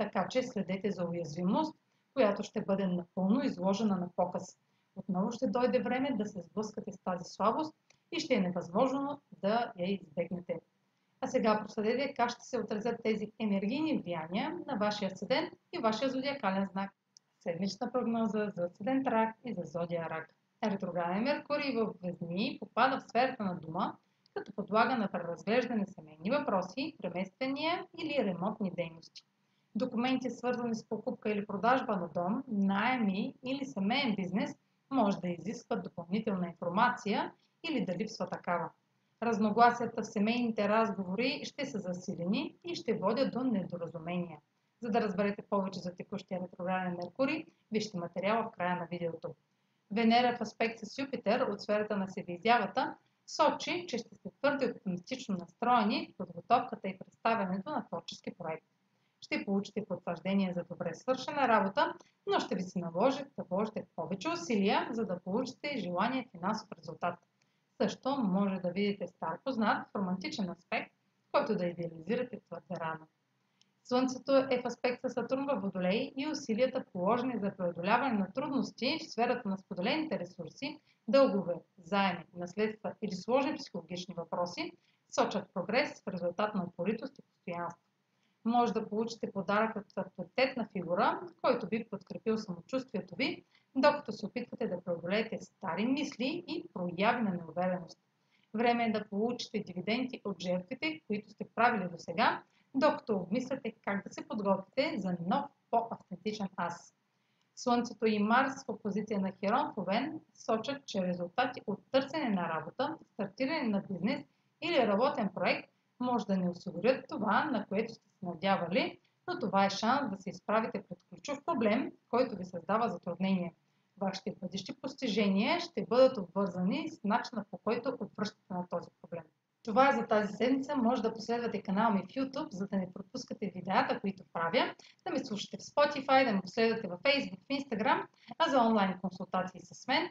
така че следете за уязвимост, която ще бъде напълно изложена на показ. Отново ще дойде време да се сблъскате с тази слабост и ще е невъзможно да я избегнете. А сега проследете как ще се отразят тези енергийни влияния на вашия седент и вашия зодиакален знак. Седмична прогноза за седент рак и за зодия рак. Ретрограден Меркурий в Везни попада в сферата на дума, като подлага на преразглеждане семейни въпроси, премествания или ремонтни дейности документи свързани с покупка или продажба на дом, найеми или семейен бизнес може да изискват допълнителна информация или да липсва такава. Разногласията в семейните разговори ще са засилени и ще водят до недоразумения. За да разберете повече за текущия ретрограден Меркурий, вижте материала в края на видеото. Венера в аспект с Юпитер от сферата на себеизявата сочи, че ще сте твърде оптимистично настроени в подготовката и представянето на творчески проект ще получите потвърждение за добре свършена работа, но ще ви се наложи да вложите повече усилия, за да получите желания финансов резултат. Също може да видите стар познат в романтичен аспект, който да идеализирате твърде рано. Слънцето е в аспект с Сатурн във Водолей и усилията положени за преодоляване на трудности в сферата на споделените ресурси, дългове, заеми, наследства или сложни психологични въпроси сочат прогрес в резултат на упоритост и постоянство може да получите подарък от авторитетна фигура, който би подкрепил самочувствието ви, докато се опитвате да преодолеете стари мисли и прояви на неувереност. Време е да получите дивиденти от жертвите, които сте правили до сега, докато обмисляте как да се подготвите за нов по-автентичен аз. Слънцето и Марс в опозиция на Херон Овен сочат, че резултати от търсене на работа, стартиране на бизнес или работен проект може да не осигурят това, на което сте се надявали, но това е шанс да се изправите пред ключов проблем, който ви създава затруднение. Вашите бъдещи постижения ще бъдат обвързани с начина по който отвръщате на този проблем. Това е за тази седмица. Може да последвате канала ми в YouTube, за да не пропускате видеята, които правя, да ме слушате в Spotify, да ме последвате в Facebook, в Instagram, а за онлайн консултации с мен